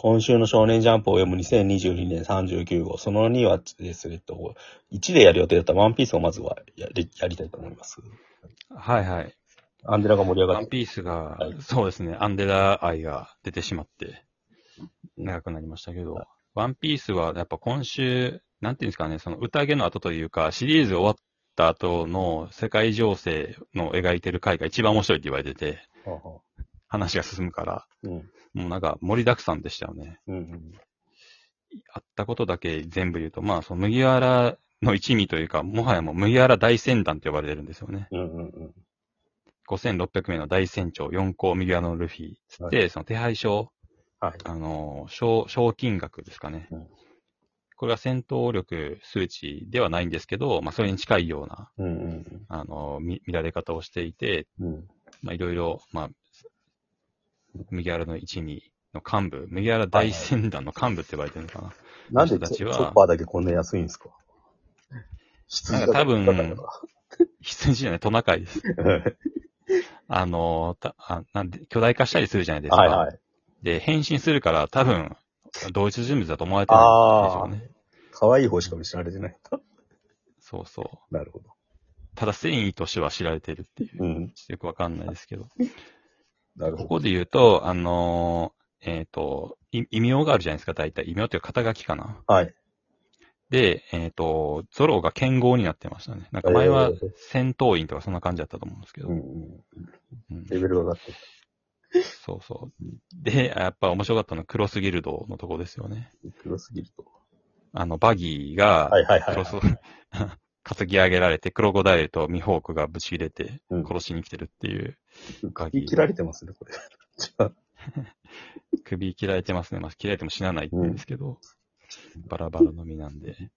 今週の少年ジャンプを読む。2022年39号、その2はですね、えっと、1でやる予定だった。ワンピースをまずはやりやりたいと思います。はいはい。アンデラが盛り上がって。ワンピースが、はい。そうですね、アンデラ愛が出てしまって、長くなりましたけど、ワンピースはやっぱ今週、なんていうんですかね、その宴の後というか、シリーズ終わった後の世界情勢の描いてる回が一番面白いって言われてて、はあはあ。話が進むから、うん。もうなんか盛りだくさんでしたよね。うんうん。あったことだけ全部言うと、まあ、その麦わらの一味というか、もはやもう麦わら大船団と呼ばれてるんですよね。うんうんうん。5600名の大船長、4校麦わらのルフィ。つって、その手配書、はい。あの、賞、賞金額ですかね。うんこれは戦闘力数値ではないんですけど、まあ、それに近いような、うんうんあの、見、見られ方をしていて、うん。うん。まあ、いろいろ、まあ、麦わらの一味の幹部、麦わら大船団の幹部って呼ばれてるのかな。なんでチョッパーだけこんな安いんですか？なんか多分羊じゃない、トナカイです。あの、たあなんで巨大化したりするじゃないですか。はいはい。で、変身するから多分、同一人物だと思われてるんでしょあうね。可愛い方しか知られてない。そうそう。なるほど。ただ繊維としては知られてるっていう。うん。よくわかんないですけど。なるほど。ここで言うと、あのーえっ、と、い異名があるじゃないですか、大体。異名っていうか肩書きかな。はい。で、えっ、と、ゾロが剣豪になってましたね。なんか前はえー戦闘員とかそんな感じだったと思うんですけど。うんレベルが上がってそうそう。で、やっぱ面白かったのはクロスギルドのとこですよね。る。黒すぎると。あの、バギーが、はいはいはいクロス、担ぎ上げられて、クロコダイルとミホークがぶち切れてうん、殺しに来てるっていう、首切られてますね、これ。じゃあ 首切られてますね。まあ、切られても死なないって言うんですけど、バラバラの実なんで。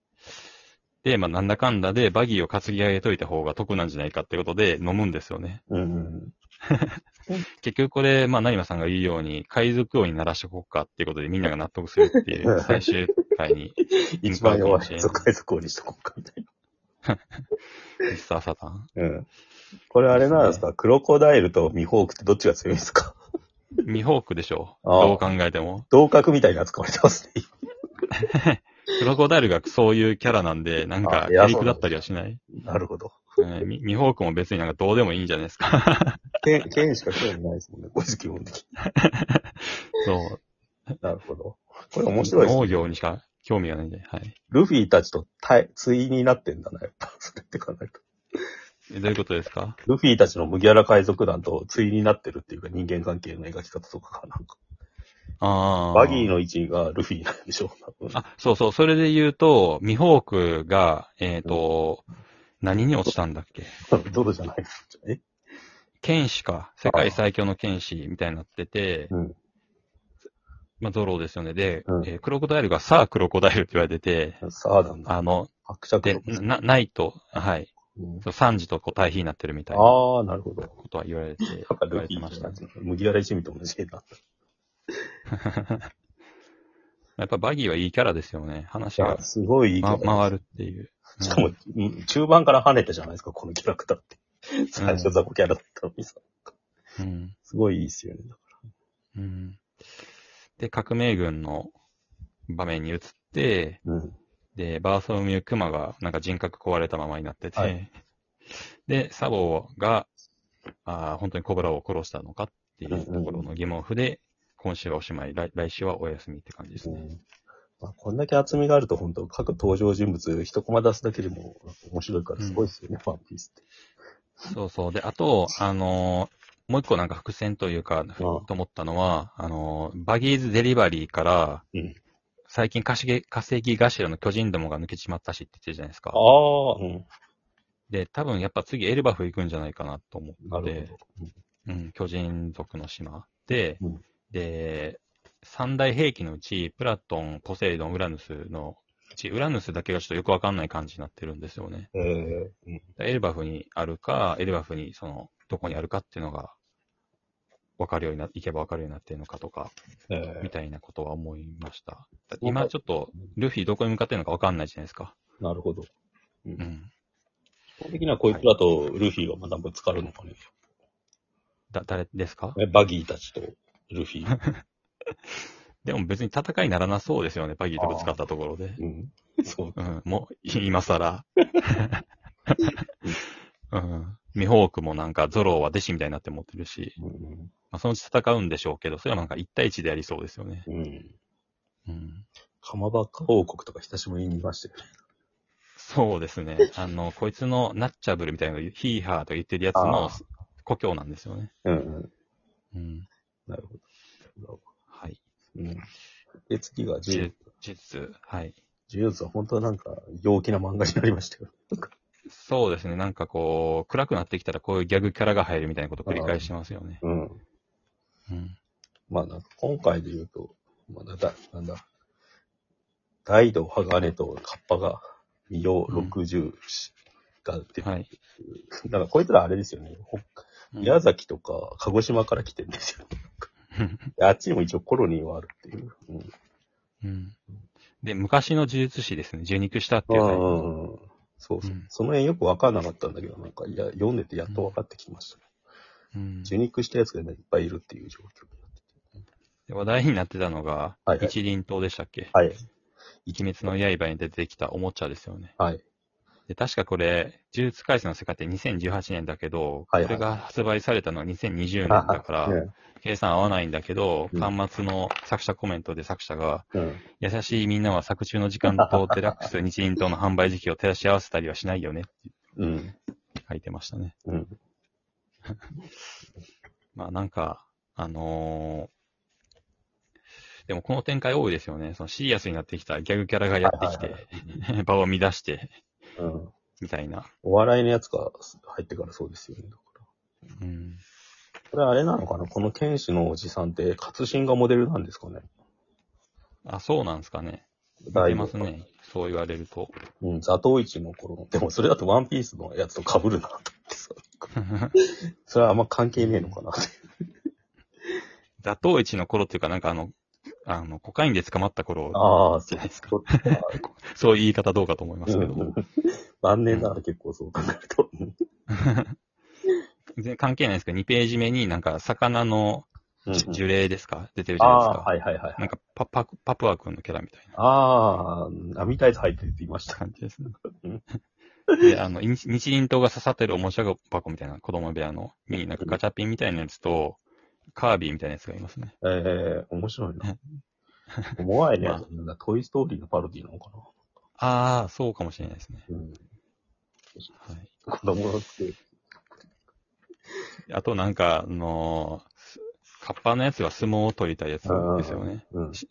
で、まあ、なんだかんだで、バギーを担ぎ上げといた方が得なんじゃないかってことで飲むんですよね。うんうん。結局これ、まあ、成馬さんが言うように、海賊王にならしておこうかっていうことでみんなが納得するっていう最終回に、一番弱い海賊王にしとこうか、みたい ミスターサタン？な。うん。これあれなんですか？クロコダイルとミホークってどっちが強いんですか？ミホークでしょああどう考えても。同格みたいな扱われてますね。クロコダイルがそういうキャラなんで、なんか、あいややりくだったりはしない？なるほど。うんミミホークも別になんかどうでもいいんじゃないですか？剣、剣しか興味ないですもんね、こいつ基本的に。そう。なるほど。これ面白いです農ね。業にしか興味がないんで、はい。ルフィたちと対、対になってんだな、やっぱ。それって考えると。えどういうことですか？ルフィたちの麦わら海賊団と対になってるっていうか人間関係の描き方とかがなんか。ああ。バギーの位置がルフィなんでしょう。あ、そうそう。それで言うと、ミホークが、えっ、と、何に落ちたんだっけ？ゾロじゃないです。え？剣士か。世界最強の剣士みたいになってて、うん。まあ、ゾロですよね。で、うんえークロコダイルがさあクロコダイルって言われてて、さあなんだ。あの、伯爵でと、な、ナイト、はい。うんそうサンジとこう対比になってるみたいなああ、なるほど。ことは言われて、なん言かルれてましたィました。麦わら一味と同じ絵になった。やっぱバギーはいいキャラですよね。話がいや、、すごいいいキャま、ラ回るっていう。しかも、うん中盤から跳ねたじゃないですか、このキャラクターって。最初雑魚キャラだったのにさ。うん。すごいいいですよね。うん。で、革命軍の場面に移って、うん。で、バーソロミュー・クマがなんか人格壊れたままになってて、はいで、サボが、あー本当にコブラを殺したのかっていうところの疑問符で、今週はおしまい、来来週はお休みって感じですね。うんまあ、こんだけ厚みがあると、本当各登場人物一コマ出すだけでも面白いからすごいですよね、ワンピースって。そうそう。で、あと、あのーもう一個なんか伏線というか、ふと思ったのは、あのーバギーズデリバリーから、うん最近稼ぎ稼ぎ頭の巨人どもが抜けちまったしって言ってるじゃないですか。ああ、うん。で、多分やっぱ次エルバフ行くんじゃないかなと思なってる、ほど。うん、巨人族の島で、うんで、三大兵器のうち、プラトン、ポセイドン、ウラヌスのうち、ウラヌスだけがちょっとよくわかんない感じになってるんですよね。ええうん。エルバフにあるか、エルバフにその、どこにあるかっていうのが、わかるようにな、いけばわかるようになってるのかとか、えみたいなことは思いました。今ちょっと、ルフィどこに向かってるのかわかんないじゃないですか。えなるほど。うんうん。基本的にはこいつらとルフィがまたぶつかるのかね。だ、誰ですか？えバギーたちとルフィ。でも別に戦いにならなそうですよね、バギーとぶつかったところで。うん。そう。うん、もう、今更。うん。ミホークもなんかゾロは弟子みたいになって持ってるし、うん。まあ、そのうち戦うんでしょうけど、それはなんか1対1でやりそうですよね。うん。うん。かまばか？王国とか久しぶりに見ましたよね。そうですね。あの、こいつのナッチャブルみたいなのヒーハーと言ってるやつのあ故郷なんですよね。うんうん。うん。なるほど。はい。うん。で、次が呪呪術、はい。呪術は本当はなんか陽気な漫画になりましたよ。そうですね。なんかこう、暗くなってきたらこういうギャグキャラが入るみたいなことを繰り返してますよね。うん。うん。まあなんか今回で言うと、まだだ、なんだ、大道鋼とカッパが、ミオ60が出てる。はい。だからこいつらあれですよね。宮崎とか鹿児島から来てるんですよ。あっちにも一応コロニーはあるっていう。うん。うん。で、昔の呪術師ですね。受肉したってういうタイプ。そうそう。うんその辺よくわかんなかったんだけど、なんか、いや、読んでてやっとわかってきました。うん受肉したやつがねいっぱいいるっていう状況になっ話題になってたのが、はいはい一輪刀でしたっけ？はい。鬼滅の刃に出てきたおもちゃですよね。はい。で、確かこれ、呪術改正の世界って2018年だけど、はいはいこれが発売されたのは2020年だから、ね計算合わないんだけど、うん端末の作者コメントで作者が、うん。優しいみんなは作中の時間とデラックス 日輪刀の販売時期を照らし合わせたりはしないよねってうん。書いてましたね。うん。まあなんか、あのーでもこの展開多いですよね。そのシリアスになってきたギャグキャラがやってきて、場を乱して、うん。みたいな。お笑いのやつが入ってからそうですよね。だからうん。これあれなのかなこの剣士のおじさんって、活心がモデルなんですかねあ、そうなんですかね。似てますね。そう言われると。うん、ザトウイチの頃の。でもそれだとワンピースのやつと被るなと思ってさ。それはあんま関係ねえのかなって。打倒一の頃っていうか、なんかあの、あの、コカインで捕まった頃ああ、じゃないですか。そういう言い方どうかと思いますけど。うん晩年なら結構そう考えると。全然関係ないですけど、2ページ目になんか魚の樹齢ですか？出てるじゃないですか。はいはいはいはい。なんかパ、パ、パプア君のキャラみたいなああ、網タイツ入ってて言いました。感じですねうん。で、あの、日日輪刀が刺さってるおもちゃ箱みたいな子供部屋の、に、なんかガチャピンみたいなやつと、カービィみたいなやつがいますね。ええ面白いな。モアイのやまつ、なんだトイストーリーのパロディなのかな。ああ、そうかもしれないですね。うん。はい。子供のって。あとなんか、あのーすカッパのやつは相撲を取りたいやつですよね。うん。し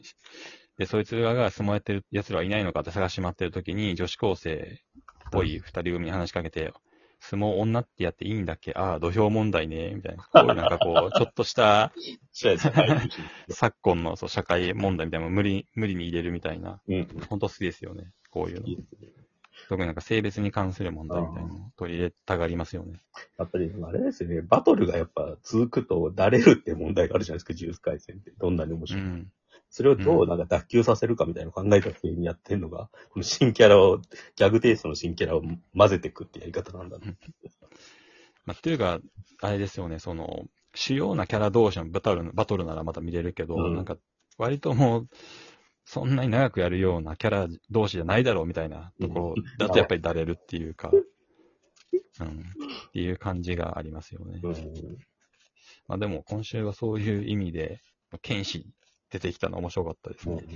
で、そいつらが相撲やってる奴らはいないのかって探し回ってる時に、女子高生っぽい二人組に話しかけて、相撲女ってやっていいんだっけ？ああ、土俵問題ね、みたいな。こういうなんかこう、ちょっとした。昨今のそう社会問題みたいなのを無理、無理に入れるみたいな。うん。ほんと好きですよね。こういうのいい。特になんか性別に関する問題みたいなのを取り入れたがりますよね。やっぱり、あれですよね。バトルがやっぱ続くと、だれるって問題があるじゃないですか、ジュース回戦って。どんなに面う白い。ん。それをどうなんか脱臼させるかみたいなのを考えた時にやってるのが、この新キャラを、ギャグテイストの新キャラを混ぜていくってやり方なんだな。まあ、っていうか、あれですよね、その、主要なキャラ同士のバトル、バトルならまた見れるけど、うんなんか、割ともう、そんなに長くやるようなキャラ同士じゃないだろうみたいなところだとやっぱりだれるっていうか、うん、っていう感じがありますよね。うん。まあでも今週はそういう意味で、剣士出てきたの面白かったですね。で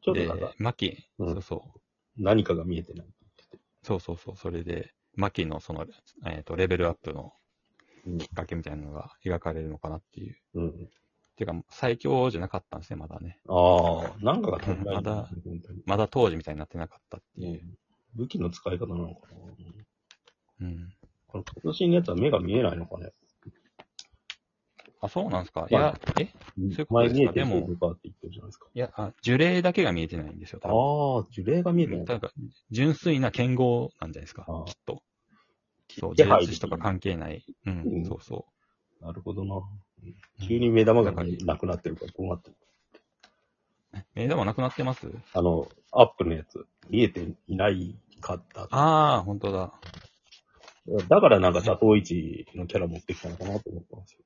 ちょっとなんか、、マキ、うんそうそう。何かが見えてない。そうそうそう。それで、マキのその、えっ、と、レベルアップのうんきっかけみたいなのが描かれるのかなっていう。うん。っていうか、最強じゃなかったんですね、まだね。ああ、なんかが足りない、まだ本当に。まだ当時みたいになってなかったっていう。うん武器の使い方なのかなうん。この今年のやつは目が見えないのかねあ、そうなんですか。いまあや、え？いうこと前ですか？でものかって言ってるじゃないですか。いや、あ、樹齢だけが見えてないんですよ、あ多あ、樹齢が見えてななんか、純粋な剣豪なんじゃないですかああ、きっと。そう、気呪配術師とか関係ない。うん、うんそうそなるほどな。う。急に目玉がなくなってるからどうなってる目玉なくなってます？あの、アップのやつ、見えていないかった。ああ、本当だ。だからなんか佐藤一のキャラ持ってきたのかなと思ったんですよ。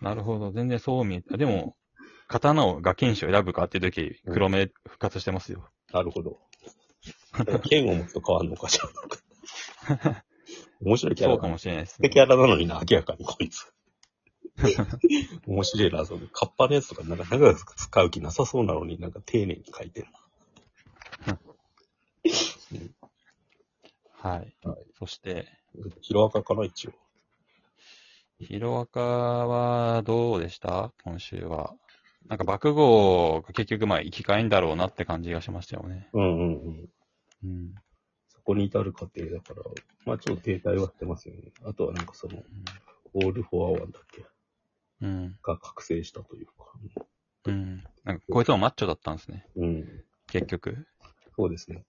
なるほど。全然そう見えて、あでも、刀をガ剣士を選ぶかっていう時、黒目復活してますよ。なるほど。剣を持つと変わんのかじゃあ。面白いキャラだそうかもしれないですね。キャラなのにな、明らかにこいつ。面白いな、その、カッパのやつとか、なんか長く使う気なさそうなのになんか丁寧に書いてる はい。はいそして、な。ヒロアカかな、一応。ヒロアカはどうでした？今週は。なんか爆豪が結局まあ生き返んだろうなって感じがしましたよね。うんうんうん。うん。そこに至る過程だから、まあちょっと停滞はしてますよね。あとはなんかその、オール・フォア・ワンだっけ？うん。が覚醒したというか。うん。なんかこいつもマッチョだったんですね。うん。結局。そうですね。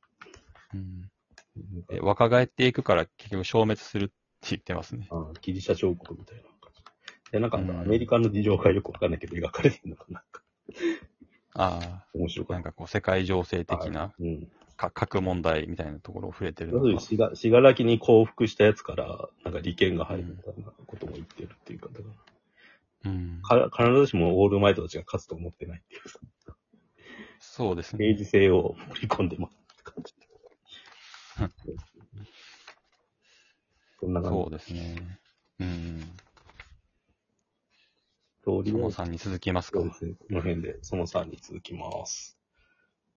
うん。若返っていくから結局消滅する言ってますね。あギリシャ彫刻みたいな感じ。で、なんかあのうんアメリカの事情がよくわかんないけど描かれてるのかな。ああ。面白かった。なんかこう世界情勢的なうん。か核問題みたいなところを触れてる要するにのか。しが、しがらきに降伏したやつから、なんか利権が入るみたいなことも言ってるっていうか、だうん。からか必ずしもオールマイトたちが勝つと思ってないっていうか、そうですね。政治性を盛り込んでますって感じ。ですね。うん。とりあえず、3に続きますかそう。ですね。この辺で、その3に続きます。